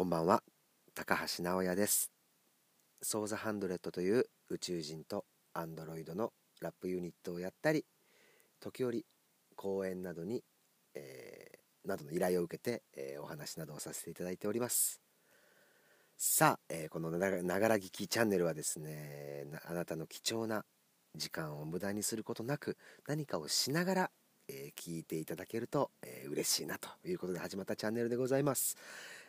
こんばんは。高橋直也です。ソーザハンドレットという宇宙人とアンドロイドのラップユニットをやったり時折講演などに、えー、などの依頼を受けて、えー、お話などをさせていただいております。さあ、えー、このながら聞きチャンネルはですねあなたの貴重な時間を無駄にすることなく何かをしながら、え聞いていただけると、えー、嬉しいなということで始まったチャンネルでございます。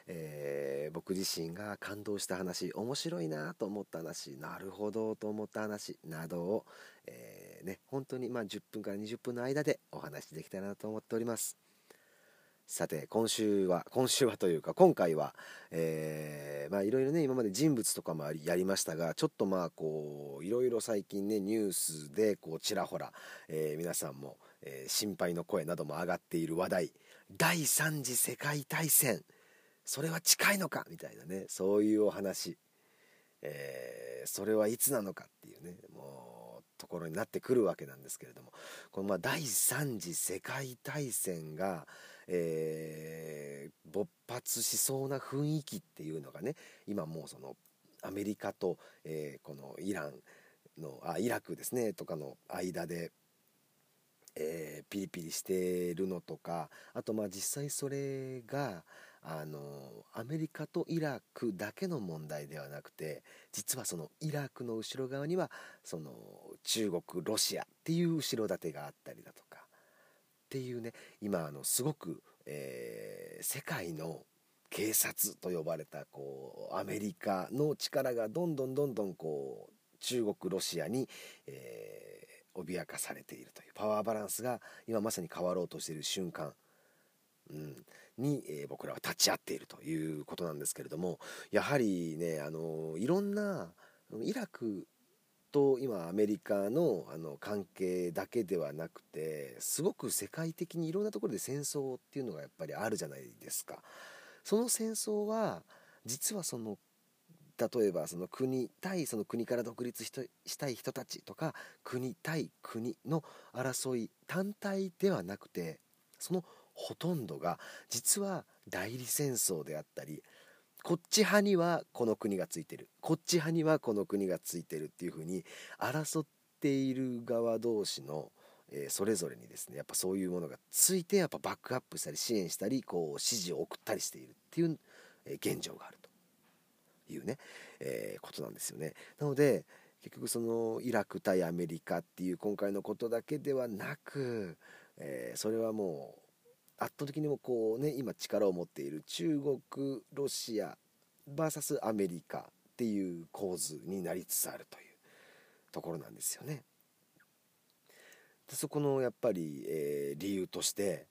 えー、僕自身が感動した話面白いなと思った話なるほどと思った話などを、えー、ね、本当にまあ10分から20分の間でお話できたらなと思っております。さて今週は今週はというか今回は、えー、まあいろいろね今まで人物とかもやりましたがちょっとまあこういろいろ最近ねニュースでこうちらほら、えー、皆さんも、えー、心配の声なども上がっている話題。第3次世界大戦。それは近いのかみたいなねそういうお話、えー、それはいつなのかっていうねもうところになってくるわけなんですけれども。このまあ第3次世界大戦が、えー、勃発しそうな雰囲気っていうのがね今もうそのアメリカと、えー、このイランのあイラクですねとかの間でえー、ピリピリしてるのとかあとまあ実際それがあのアメリカとイラクだけの問題ではなくて実はそのイラクの後ろ側にはその中国ロシアっていう後ろ盾があったりだとかっていうね今あのすごく、えー、世界の警察と呼ばれたこうアメリカの力がどんどんどんどんこう中国ロシアに、えー、脅かされているというパワーバランスが今まさに変わろうとしている瞬間、うん、に、えー、僕らは立ち会っているということなんですけれどもやはりねあのいろんなイラクと今アメリカのあの関係だけではなくてすごく世界的にいろんなところで戦争っていうのがやっぱりあるじゃないですか。その戦争は実はその例えばその国対その国から独立したい人たちとか国対国の争い単体ではなくてそのほとんどが実は代理戦争であったりこっち派にはこの国がついてるこっち派にはこの国がついてるっていうふうに争っている側同士の、えー、それぞれにですねやっぱそういうものがついてやっぱバックアップしたり支援したりこう指示を送ったりしているっていう、えー、現状があるというね、えー、ことなんですよね。なので結局そのイラク対アメリカっていう今回のことだけではなく、えそれはもう圧倒的にもこうね今力を持っている中国ロシア VS アメリカっていう構図になりつつあるというところなんですよね。でそこのやっぱり、えー、理由として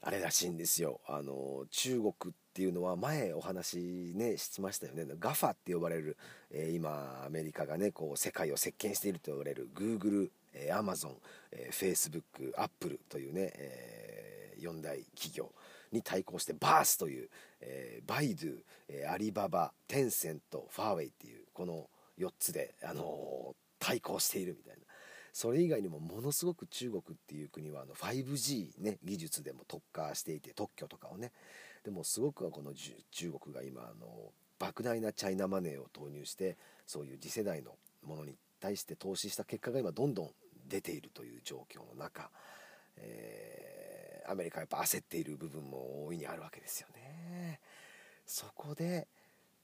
あれらしいんですよあの中国っていうのは前お話ねしましたよね GAFA って呼ばれる、えー、今アメリカがねこう世界を席巻していると言われる Google、えー、Amazon、えー、Facebook、Apple というね、えー4大企業に対抗してバースという、えー、バイドゥ、えー、アリババテンセントファーウェイっていうこの4つで、あのー、対抗しているみたいな。それ以外にもものすごく中国っていう国はあの 5G、ね、技術でも特化していて特許とかをね。でもすごくこの中国が今あの莫大なチャイナマネーを投入してそういう次世代のものに対して投資した結果が今どんどん出ているという状況の中、えーアメリカはやっぱ焦っている部分も大いにあるわけですよね。そこで、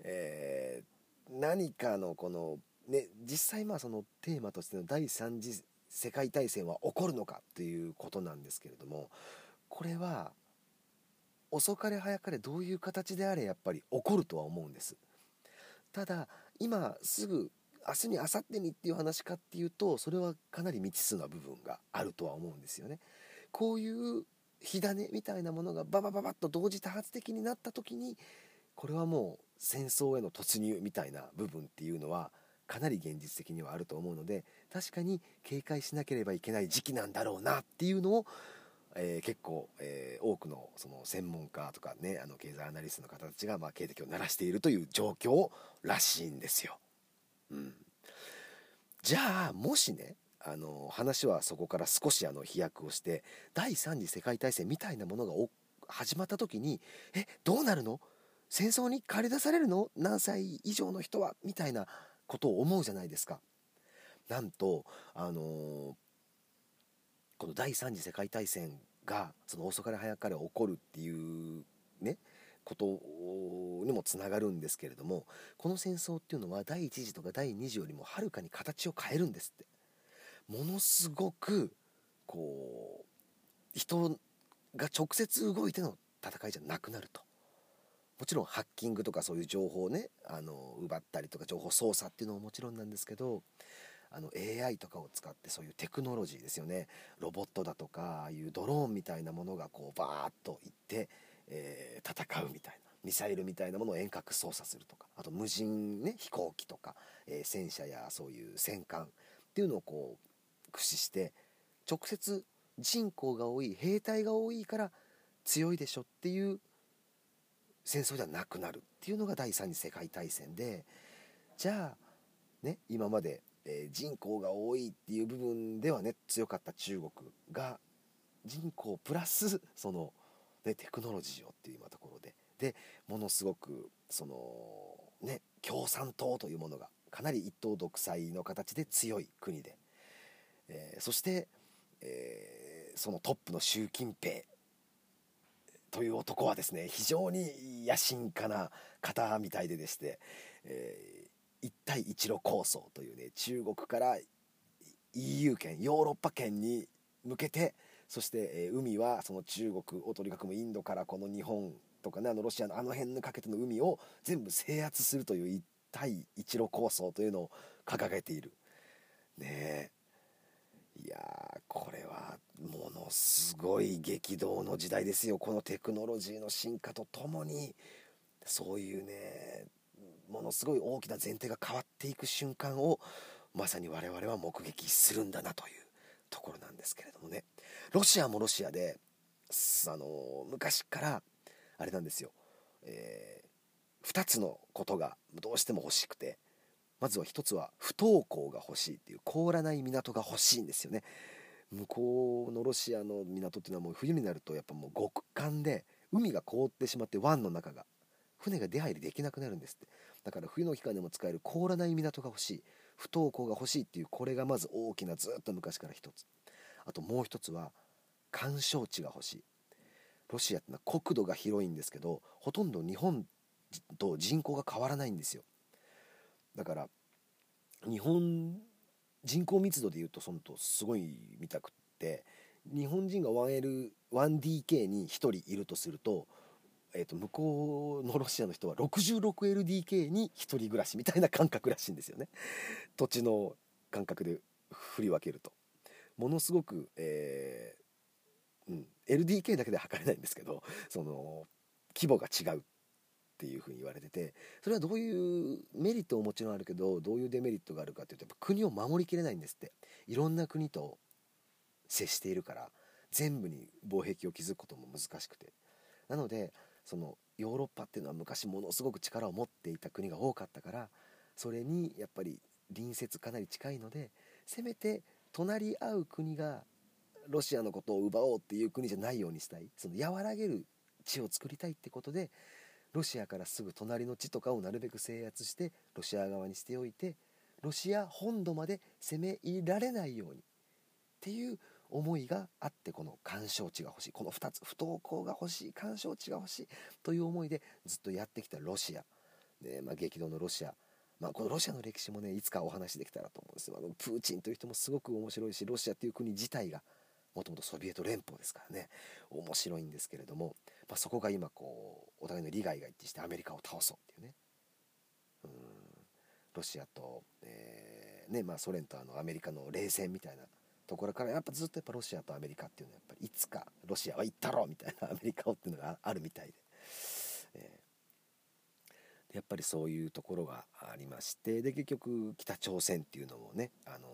えー、何かのこの、ね、実際まあそのテーマとしての第3次世界大戦は起こるのかということなんですけれどもこれは遅かれ早かれどういう形であれやっぱり起こるとは思うんです。ただ今すぐ明日に明後日にっていう話かっていうとそれはかなり未知数な部分があるとは思うんですよね。こういう火種みたいなものがババババッと同時多発的になった時にこれはもう戦争への突入みたいな部分っていうのはかなり現実的にはあると思うので確かに警戒しなければいけない時期なんだろうなっていうのを、えー、結構、えー、多くのその専門家とかねあの経済アナリストの方たちがまあ警笛を鳴らしているという状況らしいんですよ。うん、じゃあもしねあの話はそこから少しあの飛躍をして第3次世界大戦みたいなものが始まった時にえどうなるの？戦争に駆り出されるの？何歳以上の人は？みたいなことを思うじゃないですか。なんと、あの、この第三次世界大戦がその遅かれ早かれ起こるっていうねことにもつながるんですけれどもこの戦争っていうのは第1次とか第2次よりもはるかに形を変えるんですって。ものすごくこう人が直接動いての戦いじゃなくなると。もちろんハッキングとかそういう情報をねあの奪ったりとか情報操作っていうのももちろんなんですけどあの AI とかを使ってそういうテクノロジーですよね。ロボットだとかああいうドローンみたいなものがこうバーッといって、えー、戦うみたいなミサイルみたいなものを遠隔操作するとかあと無人、ね、飛行機とか、えー、戦車やそういう戦艦っていうのをこう駆使して直接人口が多い兵隊が多いから強いでしょっていう戦争ではなくなるっていうのが第三次世界大戦でじゃあね今までえー、人口が多いっていう部分ではね強かった中国が人口プラスその、ね、テクノロジーをっていう今ところででものすごくそのね共産党というものがかなり一党独裁の形で強い国で、えー、そして、えー、そのトップの習近平という男はですね非常に野心家な方みたいででして、えー一帯一路構想というね中国から EU 圏ヨーロッパ圏に向けてそして、えー、海はその中国をとにかくインドからこの日本とかねあのロシアのあの辺にかけての海を全部制圧するという一帯一路構想というのを掲げている。ねいやこれはすごい激動の時代ですよ。このテクノロジーの進化とともに。そういうねものすごい大きな前提が変わっていく瞬間をまさに我々は目撃するんだなというところなんですけれどもね。ロシアもロシアであの昔からあれなんですよ、えー、2つのことがどうしても欲しくて。まずは1つは不登校が欲しいっていう凍らない港が欲しいんですよね。向こうのロシアの港っていうのはもう冬になるとやっぱもう極寒で海が凍ってしまって湾の中が船が出入りできなくなるんですって。だから冬の期間でも使える凍らない港が欲しい。不登校が欲しいっていうこれがまず大きなずっと昔から一つ。あともう一つは干渉地が欲しい。ロシアってのは国土が広いんですけどほとんど日本と人口が変わらないんですよ。だから日本人口密度でいうとそのとすごい見たくって日本人が 1L 1DK に1人いるとするとえー、と向こうのロシアの人は 66LDK に1人暮らしみたいな感覚らしいんですよね。土地の感覚で振り分けると。ものすごく、えー、うん、LDK だけで測れないんですけどその規模が違う。っていうふうに言われててそれはどういうメリットももちろんあるけどどういうデメリットがあるかっていうとやっぱ国を守りきれないんですって。いろんな国と接しているから全部に防壁を築くことも難しくて。なのでそのヨーロッパっていうのは昔ものすごく力を持っていた国が多かったからそれにやっぱり隣接かなり近いのでせめて隣り合う国がロシアのことを奪おうっていう国じゃないようにしたい。その和らげる地を作りたいってことでロシアからすぐ隣の地とかをなるべく制圧してロシア側にしておいてロシア本土まで攻め入られないようにっていう思いがあってこの干渉地が欲しい。この2つ不登校が欲しい干渉地が欲しいという思いでずっとやってきたロシア。で、まあ、激動のロシア。まあ、このロシアの歴史もねいつかお話できたらと思うんですよ。あのプーチンという人もすごく面白いしロシアという国自体がもともとソビエト連邦ですからね。面白いんですけれども、まあ、そこが今こうお互いの利害が一致してアメリカを倒そうっていうね。うん。ロシアと、えーねまあ、ソ連とあのアメリカの冷戦みたいなところからやっぱずっとやっぱロシアとアメリカっていうのはやっぱりいつかロシアは行ったろうみたいな アメリカをっていうのがあるみたいで,、えー、やっぱりそういうところがありましてで結局北朝鮮っていうのもね、あの、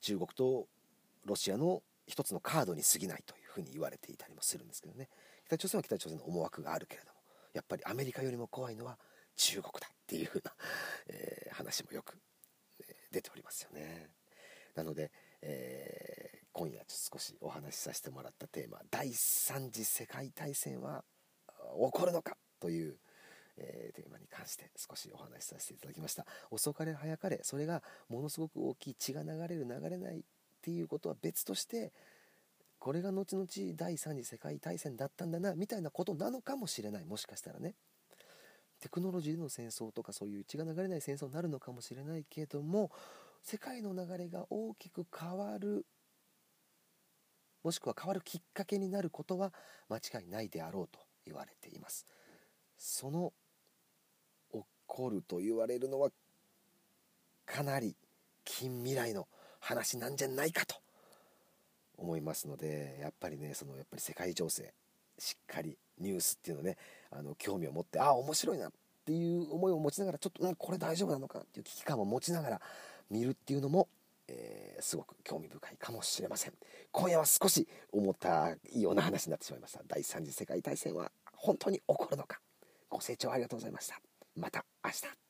中国とロシアの一つのカードに過ぎないというふうに言われていたりもするんですけどね北朝鮮は北朝鮮の思惑があるけれどもやっぱりアメリカよりも怖いのは中国だっていうふうな、えー、話もよく、え出ておりますよね。なので、えー、今夜少しお話しさせてもらったテーマ第3次世界大戦は起こるのかというえー、テーマに関して少しお話しさせていただきました遅かれ早かれそれがものすごく大きい血が流れる流れないっていうことは別としてこれが後々第3次世界大戦だったんだなみたいなことなのかもしれない。もしかしたらね。テクノロジーでの戦争とかそういう血が流れない戦争になるのかもしれないけども世界の流れが大きく変わるもしくは変わるきっかけになることは間違いないであろうと言われています。その起こると言われるのはかなり近未来の話なんじゃないかと思いますのでやっぱりねそのやっぱり世界情勢しっかりニュースっていうのねあの興味を持ってああ面白いなっていう思いを持ちながらちょっと、うん、これ大丈夫なのかっていう危機感を持ちながら見るっていうのも、えー、すごく興味深いかもしれません。今夜は少し思ったような話になってしまいました。第3次世界大戦は本当に起こるのか。ご清聴ありがとうございました。また明日。